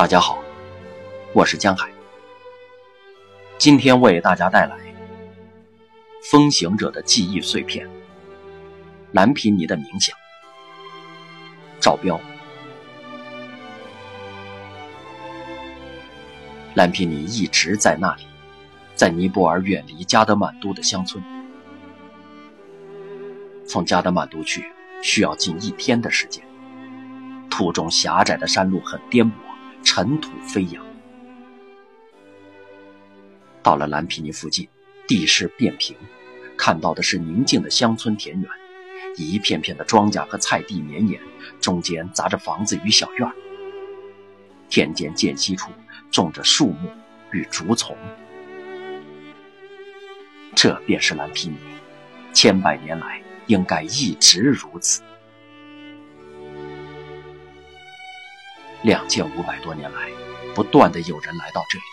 大家好，我是江海。今天为大家带来《风行者的记忆碎片》——蓝皮尼的冥想。赵彪。蓝皮尼一直在那里，在尼泊尔远离加德满都的乡村。从加德满都去需要近一天的时间，途中狭窄的山路很颠簸。尘土飞扬，到了蓝皮尼附近，地势变平，看到的是宁静的乡村田园，一片片的庄稼和菜地绵延，中间杂着房子与小院田间间隙处种着树木与竹丛，这便是蓝皮尼，千百年来应该一直如此。两千五百多年来，不断的有人来到这里。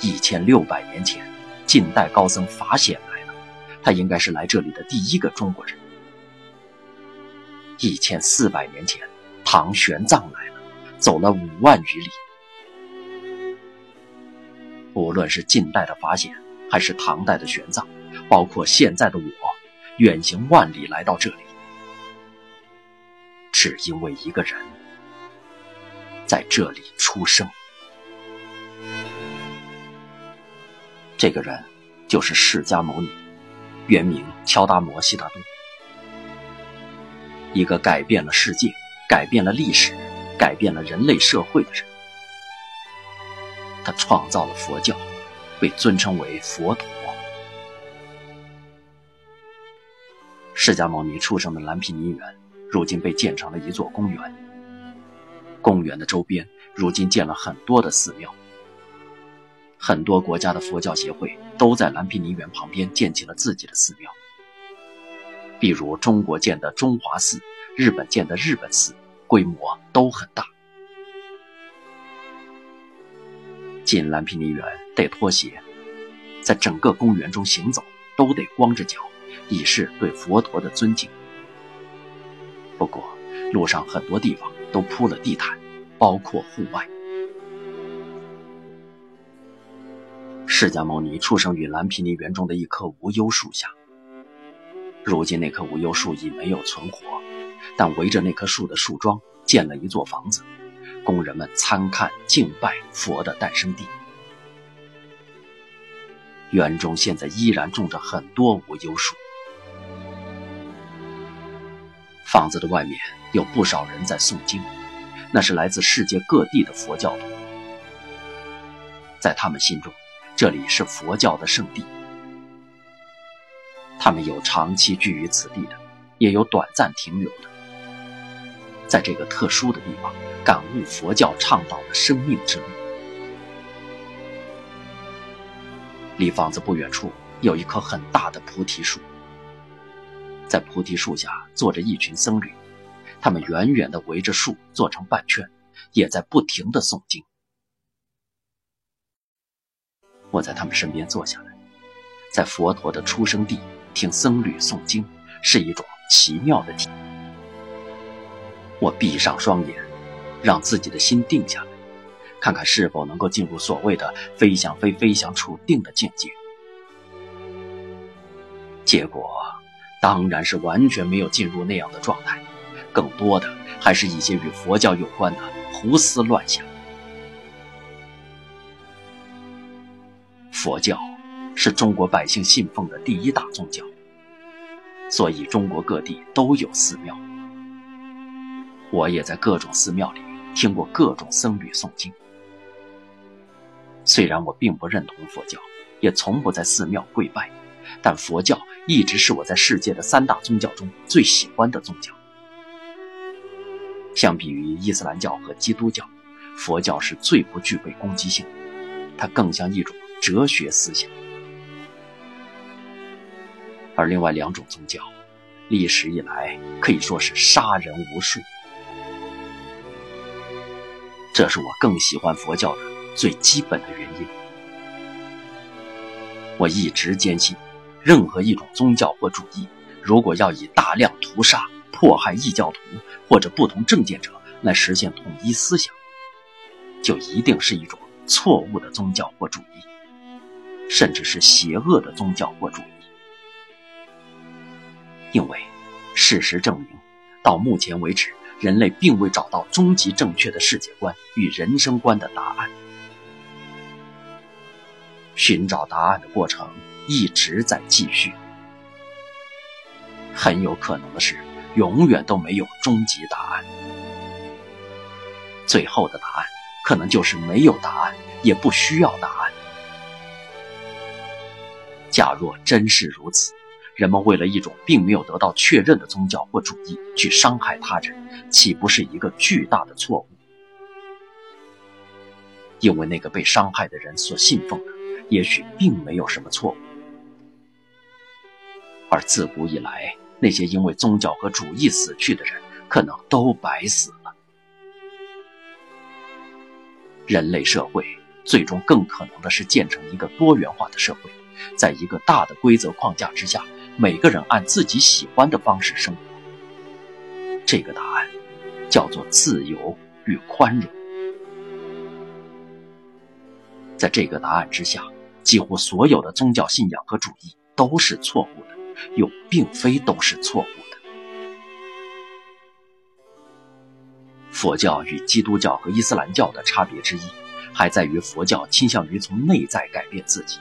一千六百年前，近代高僧法显来了，他应该是来这里的第一个中国人。一千四百年前，唐玄奘来了，走了五万余里。无论是近代的法显，还是唐代的玄奘，包括现在的我，远行万里来到这里。只因为一个人在这里出生，这个人就是释迦牟尼，原名乔达摩悉达多，一个改变了世界、改变了历史、改变了人类社会的人。他创造了佛教，被尊称为佛陀。释迦牟尼出生的蓝毗尼园。如今被建成了一座公园。公园的周边如今建了很多的寺庙。很多国家的佛教协会都在蓝毗尼园旁边建起了自己的寺庙。比如中国建的中华寺，日本建的日本寺，规模都很大。进蓝毗尼园得脱鞋，在整个公园中行走都得光着脚，以示对佛陀的尊敬。不过，路上很多地方都铺了地毯，包括户外。释迦牟尼出生于蓝毗尼园中的一棵无忧树下。如今那棵无忧树已没有存活，但围着那棵树的树桩建了一座房子，供人们参看敬拜佛的诞生地。园中现在依然种着很多无忧树。房子的外面有不少人在诵经，那是来自世界各地的佛教徒。在他们心中，这里是佛教的圣地。他们有长期居于此地的，也有短暂停留的。在这个特殊的地方，感悟佛教倡导的生命之路。离房子不远处有一棵很大的菩提树。在菩提树下坐着一群僧侣，他们远远地围着树坐成半圈，也在不停地诵经。我在他们身边坐下来，在佛陀的出生地听僧侣诵经，是一种奇妙的体验。我闭上双眼，让自己的心定下来，看看是否能够进入所谓的“非想非非想处定”的境界。结果。当然是完全没有进入那样的状态，更多的还是一些与佛教有关的胡思乱想。佛教是中国百姓信奉的第一大宗教，所以中国各地都有寺庙。我也在各种寺庙里听过各种僧侣诵经。虽然我并不认同佛教，也从不在寺庙跪拜。但佛教一直是我在世界的三大宗教中最喜欢的宗教。相比于伊斯兰教和基督教，佛教是最不具备攻击性，它更像一种哲学思想。而另外两种宗教，历史以来可以说是杀人无数。这是我更喜欢佛教的最基本的原因。我一直坚信。任何一种宗教或主义，如果要以大量屠杀、迫害异教徒或者不同政见者来实现统一思想，就一定是一种错误的宗教或主义，甚至是邪恶的宗教或主义。因为事实证明，到目前为止，人类并未找到终极正确的世界观与人生观的答案。寻找答案的过程一直在继续，很有可能的是，永远都没有终极答案。最后的答案，可能就是没有答案，也不需要答案。假若真是如此，人们为了一种并没有得到确认的宗教或主义去伤害他人，岂不是一个巨大的错误？因为那个被伤害的人所信奉的。也许并没有什么错误，而自古以来，那些因为宗教和主义死去的人，可能都白死了。人类社会最终更可能的是建成一个多元化的社会，在一个大的规则框架之下，每个人按自己喜欢的方式生活。这个答案叫做自由与宽容。在这个答案之下。几乎所有的宗教信仰和主义都是错误的，又并非都是错误的。佛教与基督教和伊斯兰教的差别之一，还在于佛教倾向于从内在改变自己，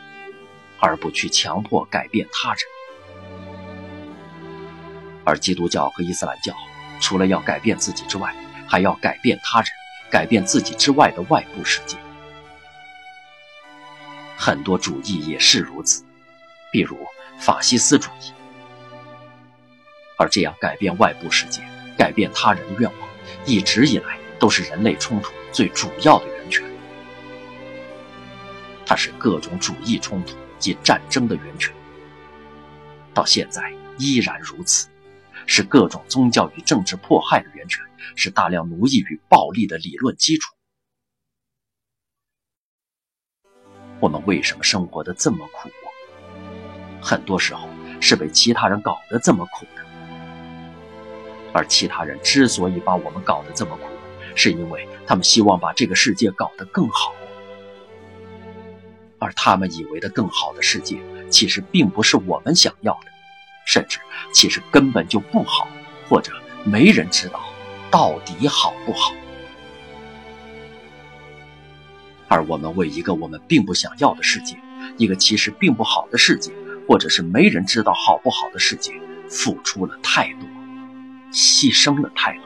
而不去强迫改变他人；而基督教和伊斯兰教，除了要改变自己之外，还要改变他人，改变自己之外的外部世界。很多主义也是如此，比如法西斯主义。而这样改变外部世界、改变他人的愿望，一直以来都是人类冲突最主要的源泉。它是各种主义冲突及战争的源泉，到现在依然如此，是各种宗教与政治迫害的源泉，是大量奴役与暴力的理论基础。我们为什么生活的这么苦？很多时候是被其他人搞得这么苦的。而其他人之所以把我们搞得这么苦，是因为他们希望把这个世界搞得更好。而他们以为的更好的世界，其实并不是我们想要的，甚至其实根本就不好，或者没人知道到底好不好。而我们为一个我们并不想要的世界，一个其实并不好的世界，或者是没人知道好不好的世界，付出了太多，牺牲了太多，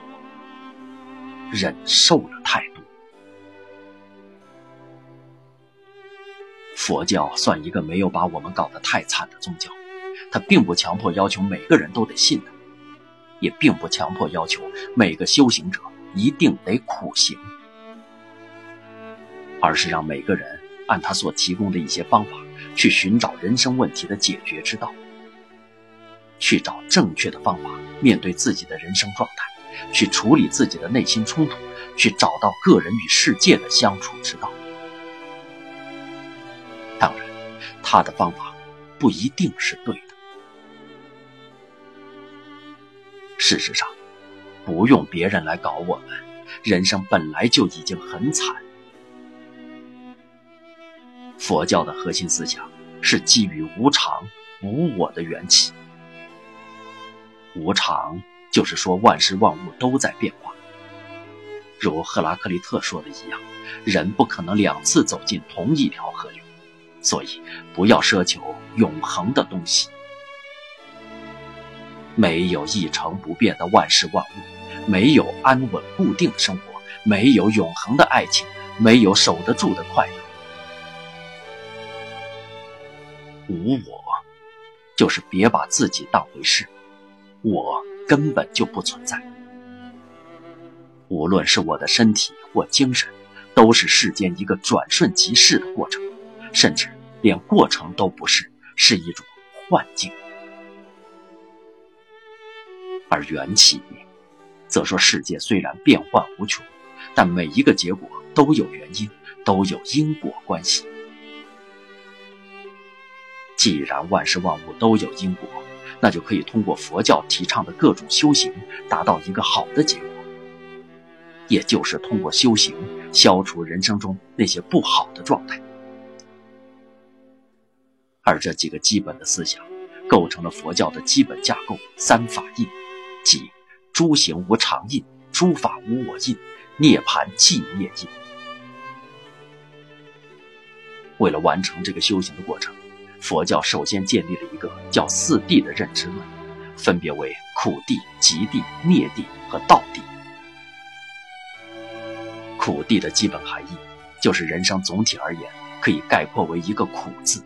忍受了太多。佛教算一个没有把我们搞得太惨的宗教，它并不强迫要求每个人都得信它，也并不强迫要求每个修行者一定得苦行。而是让每个人按他所提供的一些方法，去寻找人生问题的解决之道，去找正确的方法面对自己的人生状态，去处理自己的内心冲突，去找到个人与世界的相处之道。当然，他的方法不一定是对的。事实上，不用别人来搞我们，人生本来就已经很惨。佛教的核心思想是基于无常、无我的缘起。无常就是说万事万物都在变化，如赫拉克利特说的一样，人不可能两次走进同一条河流，所以不要奢求永恒的东西。没有一成不变的万事万物，没有安稳固定的生活，没有永恒的爱情，没有守得住的快乐。无我，就是别把自己当回事，我根本就不存在。无论是我的身体或精神，都是世间一个转瞬即逝的过程，甚至连过程都不是，是一种幻境。而缘起，则说世界虽然变幻无穷，但每一个结果都有原因，都有因果关系。既然万事万物都有因果，那就可以通过佛教提倡的各种修行，达到一个好的结果。也就是通过修行消除人生中那些不好的状态。而这几个基本的思想，构成了佛教的基本架构三法印，即诸行无常印、诸法无我印、涅槃寂灭印。为了完成这个修行的过程，佛教首先建立了一个叫四谛的认知论，分别为苦谛、极谛、灭谛和道谛。苦谛的基本含义，就是人生总体而言可以概括为一个“苦”字。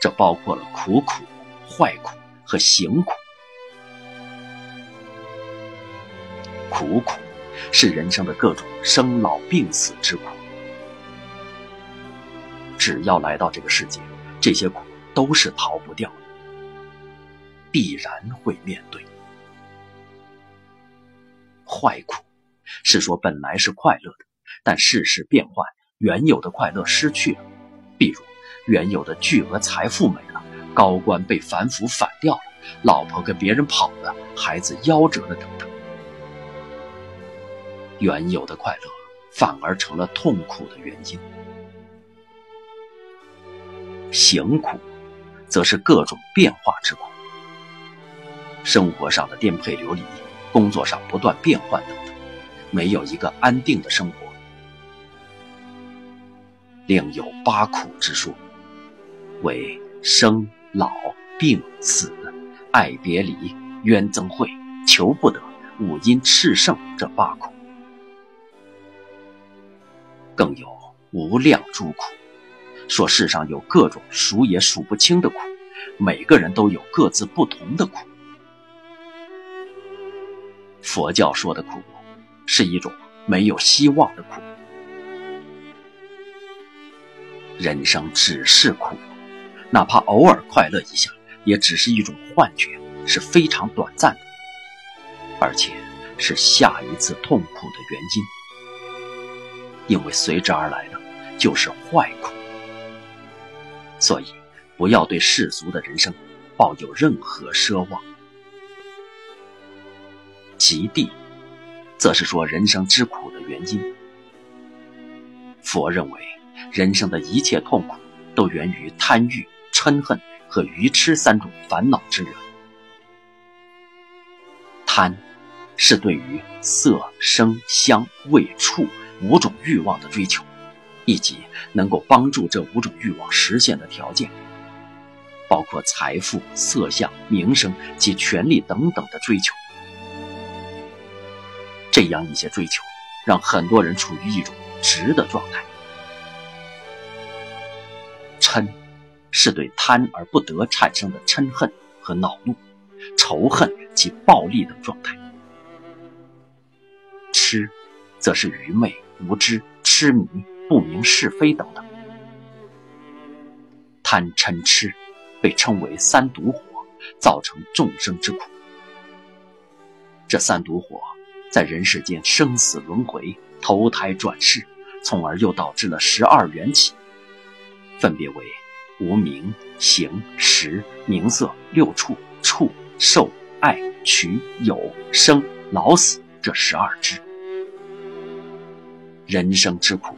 这包括了苦苦、坏苦和行苦。苦苦是人生的各种生老病死之苦，只要来到这个世界，这些苦都是逃不掉的，必然会面对。坏苦是说本来是快乐的，但世事变幻，原有的快乐失去了，比如。原有的巨额财富没了，高官被反腐反掉了，老婆跟别人跑了，孩子夭折了，等等。原有的快乐反而成了痛苦的原因。行苦，则是各种变化之苦，生活上的颠沛流离，工作上不断变换等等，没有一个安定的生活。另有八苦之说。为生老病死、爱别离、冤憎会、求不得、五阴炽盛这八苦，更有无量诸苦。说世上有各种数也数不清的苦，每个人都有各自不同的苦。佛教说的苦，是一种没有希望的苦。人生只是苦。哪怕偶尔快乐一下，也只是一种幻觉，是非常短暂的，而且是下一次痛苦的原因，因为随之而来的就是坏苦。所以，不要对世俗的人生抱有任何奢望。极地，则是说人生之苦的原因。佛认为，人生的一切痛苦都源于贪欲。嗔恨和愚痴三种烦恼之源。贪，是对于色、声、香、味、触五种欲望的追求，以及能够帮助这五种欲望实现的条件，包括财富、色相、名声及权力等等的追求。这样一些追求，让很多人处于一种执的状态。嗔。是对贪而不得产生的嗔恨和恼怒、仇恨及暴力等状态；痴，则是愚昧、无知、痴迷、不明是非等等。贪嗔痴被称为三毒火，造成众生之苦。这三毒火在人世间生死轮回、投胎转世，从而又导致了十二缘起，分别为。无名、行、识、名色、六处、触、受、爱、取、有、生、老、死这十二支，人生之苦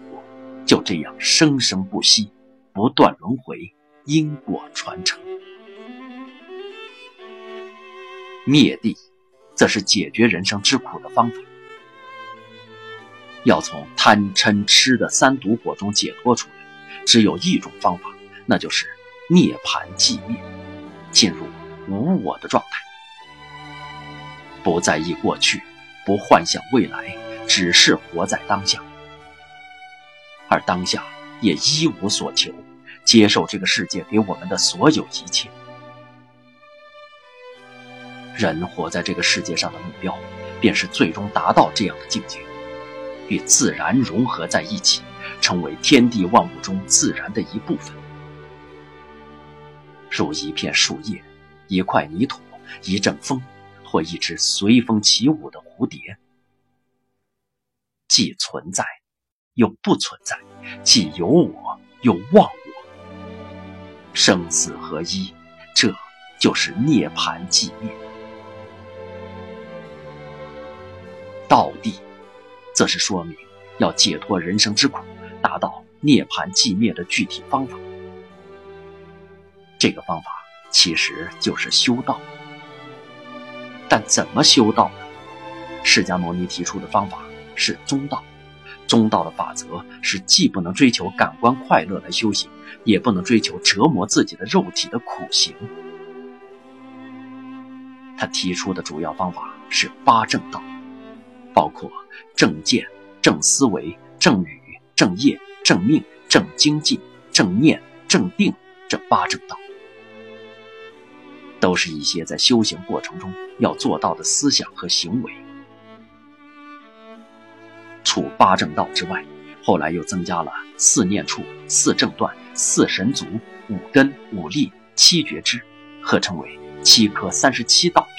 就这样生生不息，不断轮回，因果传承。灭地，则是解决人生之苦的方法。要从贪嗔痴的三毒火中解脱出来，只有一种方法。那就是涅槃寂灭，进入无我的状态，不在意过去，不幻想未来，只是活在当下，而当下也一无所求，接受这个世界给我们的所有一切。人活在这个世界上的目标，便是最终达到这样的境界，与自然融合在一起，成为天地万物中自然的一部分。如一片树叶，一块泥土，一阵风，或一只随风起舞的蝴蝶，既存在又不存在，既有我又忘我，生死合一，这就是涅槃寂灭。道地，则是说明要解脱人生之苦，达到涅槃寂灭的具体方法。这个方法其实就是修道。但怎么修道呢？释迦牟尼提出的方法是中道。中道的法则是既不能追求感官快乐来修行，也不能追求折磨自己的肉体的苦行。他提出的主要方法是八正道，包括正见、正思维、正语、正业、正命、正精进、正念、正定这八正道，都是一些在修行过程中要做到的思想和行为。除八正道之外，后来又增加了四念处、四正断、四神足、五根、五力、七觉支，合称为七科三十七道品。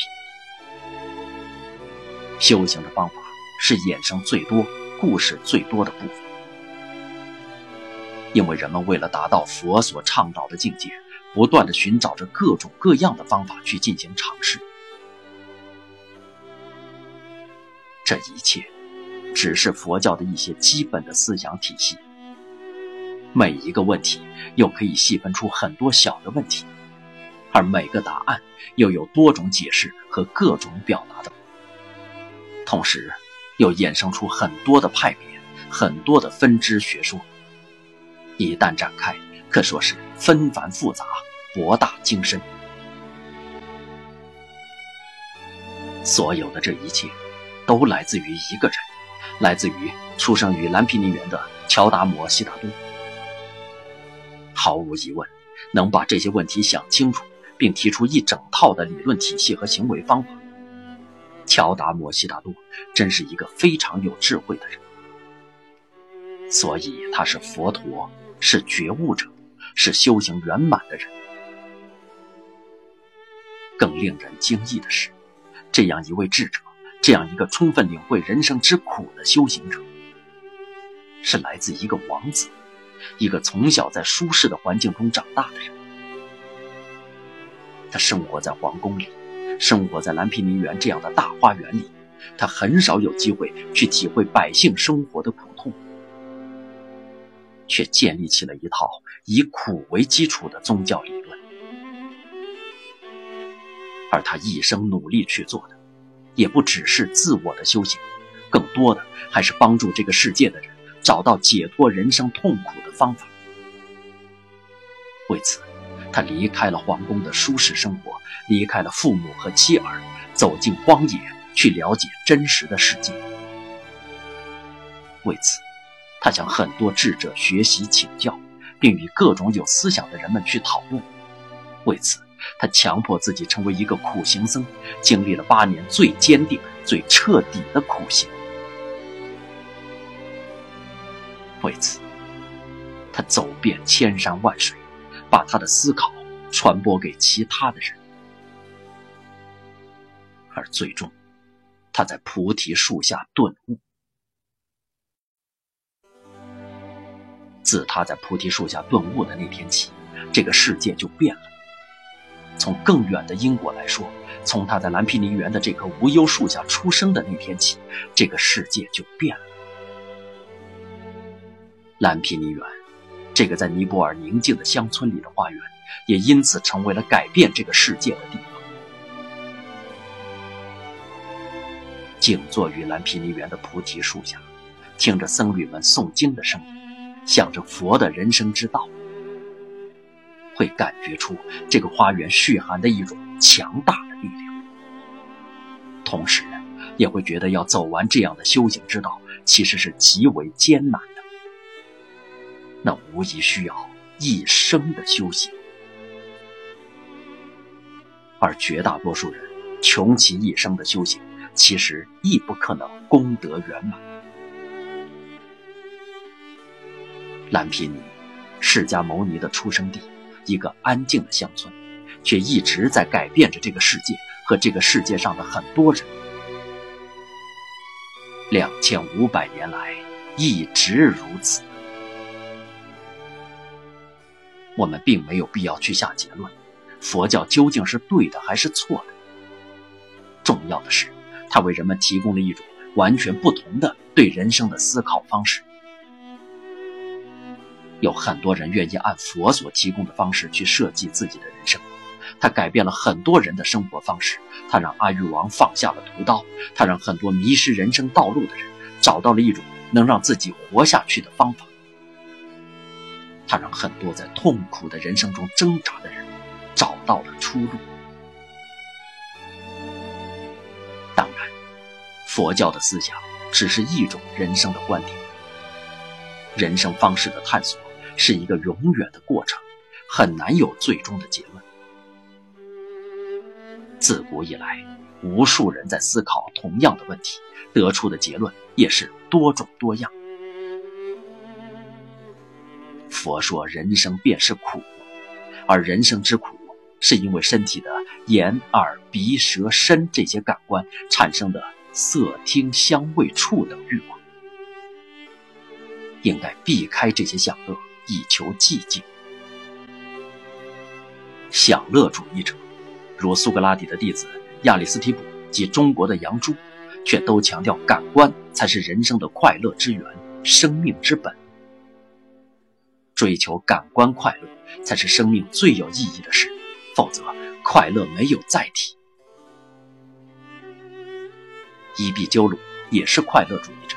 修行的方法是衍生最多、故事最多的部分，因为人们为了达到佛所倡导的境界，不断的寻找着各种各样的方法去进行尝试。这一切。只是佛教的一些基本的思想体系，每一个问题又可以细分出很多小的问题，而每个答案又有多种解释和各种表达的，同时又衍生出很多的派别、很多的分支学说，一旦展开，可说是纷繁复杂、博大精深。所有的这一切，都来自于一个人。来自于出生于蓝毗尼园的乔达摩·悉达多。毫无疑问，能把这些问题想清楚，并提出一整套的理论体系和行为方法，乔达摩·悉达多真是一个非常有智慧的人。所以他是佛陀，是觉悟者，是修行圆满的人。更令人惊异的是，这样一位智者。这样一个充分领会人生之苦的修行者，是来自一个王子，一个从小在舒适的环境中长大的人。他生活在皇宫里，生活在蓝毗尼园这样的大花园里，他很少有机会去体会百姓生活的苦痛，却建立起了一套以苦为基础的宗教理论。而他一生努力去做的。也不只是自我的修行，更多的还是帮助这个世界的人找到解脱人生痛苦的方法。为此，他离开了皇宫的舒适生活，离开了父母和妻儿，走进荒野去了解真实的世界。为此，他向很多智者学习请教，并与各种有思想的人们去讨论。为此。他强迫自己成为一个苦行僧，经历了八年最坚定、最彻底的苦行。为此，他走遍千山万水，把他的思考传播给其他的人。而最终，他在菩提树下顿悟。自他在菩提树下顿悟的那天起，这个世界就变了。从更远的因果来说，从他在蓝毗尼园的这棵无忧树下出生的那天起，这个世界就变了。蓝毗尼园，这个在尼泊尔宁静的乡村里的花园，也因此成为了改变这个世界的地方。静坐于蓝毗尼园的菩提树下，听着僧侣们诵经的声音，想着佛的人生之道。会感觉出这个花园蓄含的一种强大的力量，同时也会觉得要走完这样的修行之道，其实是极为艰难的，那无疑需要一生的修行，而绝大多数人穷其一生的修行，其实亦不可能功德圆满。蓝毗尼，释迦牟尼的出生地。一个安静的乡村，却一直在改变着这个世界和这个世界上的很多人。两千五百年来一直如此。我们并没有必要去下结论，佛教究竟是对的还是错的。重要的是，它为人们提供了一种完全不同的对人生的思考方式。有很多人愿意按佛所提供的方式去设计自己的人生，他改变了很多人的生活方式，他让阿育王放下了屠刀，他让很多迷失人生道路的人找到了一种能让自己活下去的方法，他让很多在痛苦的人生中挣扎的人找到了出路。当然，佛教的思想只是一种人生的观点，人生方式的探索。是一个永远的过程，很难有最终的结论。自古以来，无数人在思考同样的问题，得出的结论也是多种多样。佛说人生便是苦，而人生之苦，是因为身体的眼、耳、鼻、舌、身这些感官产生的色、听、香味、触等欲望，应该避开这些享乐。以求寂静。享乐主义者，如苏格拉底的弟子亚里斯提普及中国的杨朱，却都强调感官才是人生的快乐之源、生命之本。追求感官快乐，才是生命最有意义的事，否则快乐没有载体。伊壁鸠鲁也是快乐主义者，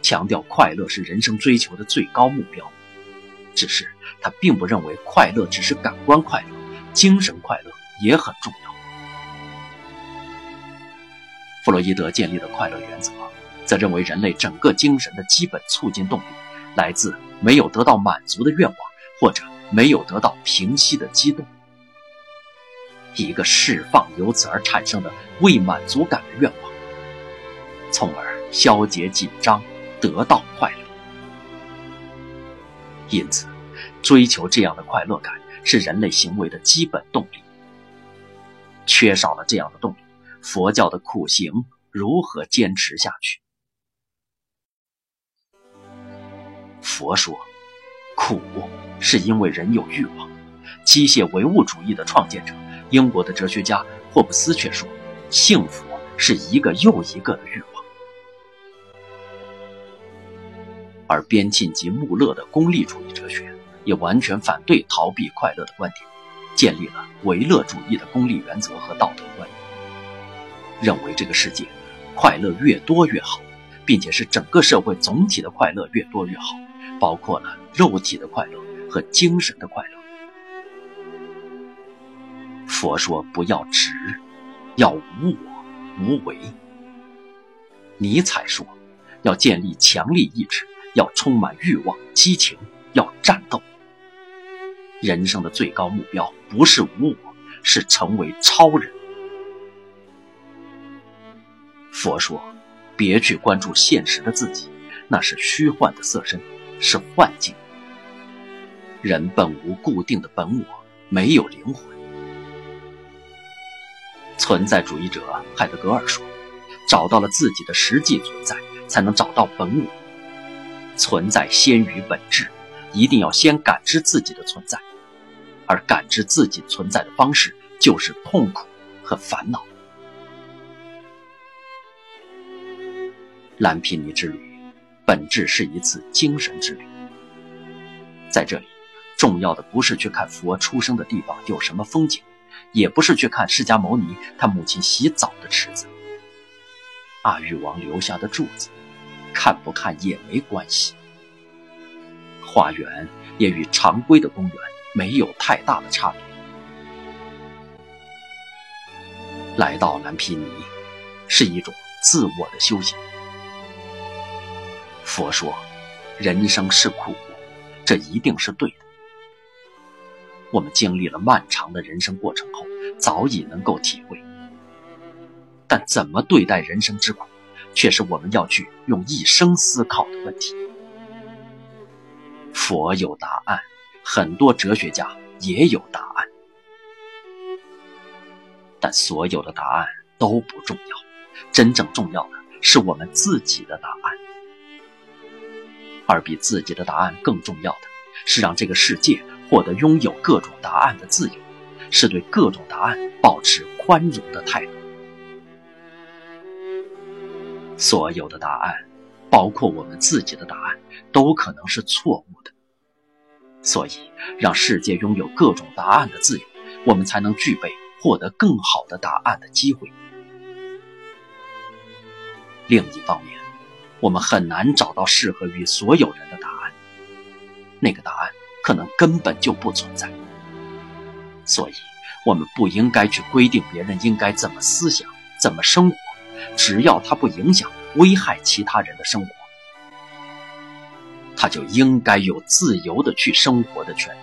强调快乐是人生追求的最高目标。只是他并不认为快乐只是感官快乐，精神快乐也很重要。弗洛伊德建立的快乐原则，则认为人类整个精神的基本促进动力，来自没有得到满足的愿望，或者没有得到平息的激动。一个释放由此而产生的未满足感的愿望，从而消解紧张，得到快乐。因此，追求这样的快乐感是人类行为的基本动力。缺少了这样的动力，佛教的苦行如何坚持下去？佛说，苦是因为人有欲望。机械唯物主义的创建者，英国的哲学家霍布斯却说，幸福是一个又一个的欲望。而边沁及穆勒的功利主义哲学也完全反对逃避快乐的观点，建立了唯乐主义的功利原则和道德观，认为这个世界快乐越多越好，并且是整个社会总体的快乐越多越好，包括了肉体的快乐和精神的快乐。佛说不要执，要无我无为。尼采说要建立强力意志。要充满欲望、激情，要战斗。人生的最高目标不是无我，是成为超人。佛说，别去关注现实的自己，那是虚幻的色身，是幻境。人本无固定的本我，没有灵魂。存在主义者海德格尔说：“找到了自己的实际存在，才能找到本我。”存在先于本质，一定要先感知自己的存在，而感知自己存在的方式就是痛苦和烦恼。蓝毗尼之旅，本质是一次精神之旅。在这里，重要的不是去看佛出生的地方有什么风景，也不是去看释迦牟尼他母亲洗澡的池子，阿育王留下的柱子。看不看也没关系。花园也与常规的公园没有太大的差别。来到蓝毗尼，是一种自我的修行。佛说，人生是苦，这一定是对的。我们经历了漫长的人生过程后，早已能够体会。但怎么对待人生之苦？却是我们要去用一生思考的问题。佛有答案，很多哲学家也有答案，但所有的答案都不重要，真正重要的是我们自己的答案。而比自己的答案更重要的是，让这个世界获得拥有各种答案的自由，是对各种答案保持宽容的态度。所有的答案，包括我们自己的答案，都可能是错误的。所以，让世界拥有各种答案的自由，我们才能具备获得更好的答案的机会。另一方面，我们很难找到适合于所有人的答案，那个答案可能根本就不存在。所以，我们不应该去规定别人应该怎么思想、怎么生活，只要它不影响、危害其他人的生活。他就应该有自由的去生活的权利，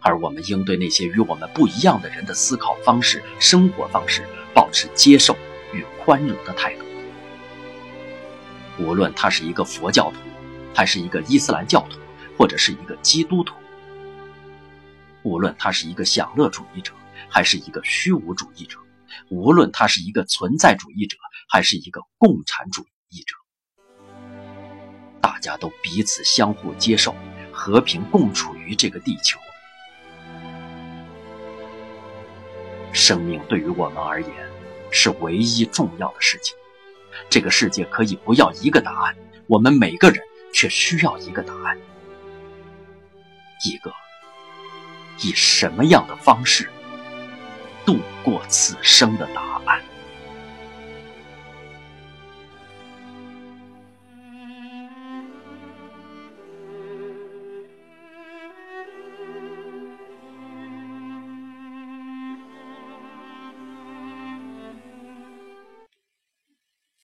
而我们应对那些与我们不一样的人的思考方式、生活方式保持接受与宽容的态度。无论他是一个佛教徒，还是一个伊斯兰教徒，或者是一个基督徒；无论他是一个享乐主义者，还是一个虚无主义者；无论他是一个存在主义者，还是一个共产主义者。大家都彼此相互接受，和平共处于这个地球。生命对于我们而言是唯一重要的事情。这个世界可以不要一个答案，我们每个人却需要一个答案，一个以什么样的方式度过此生的答案。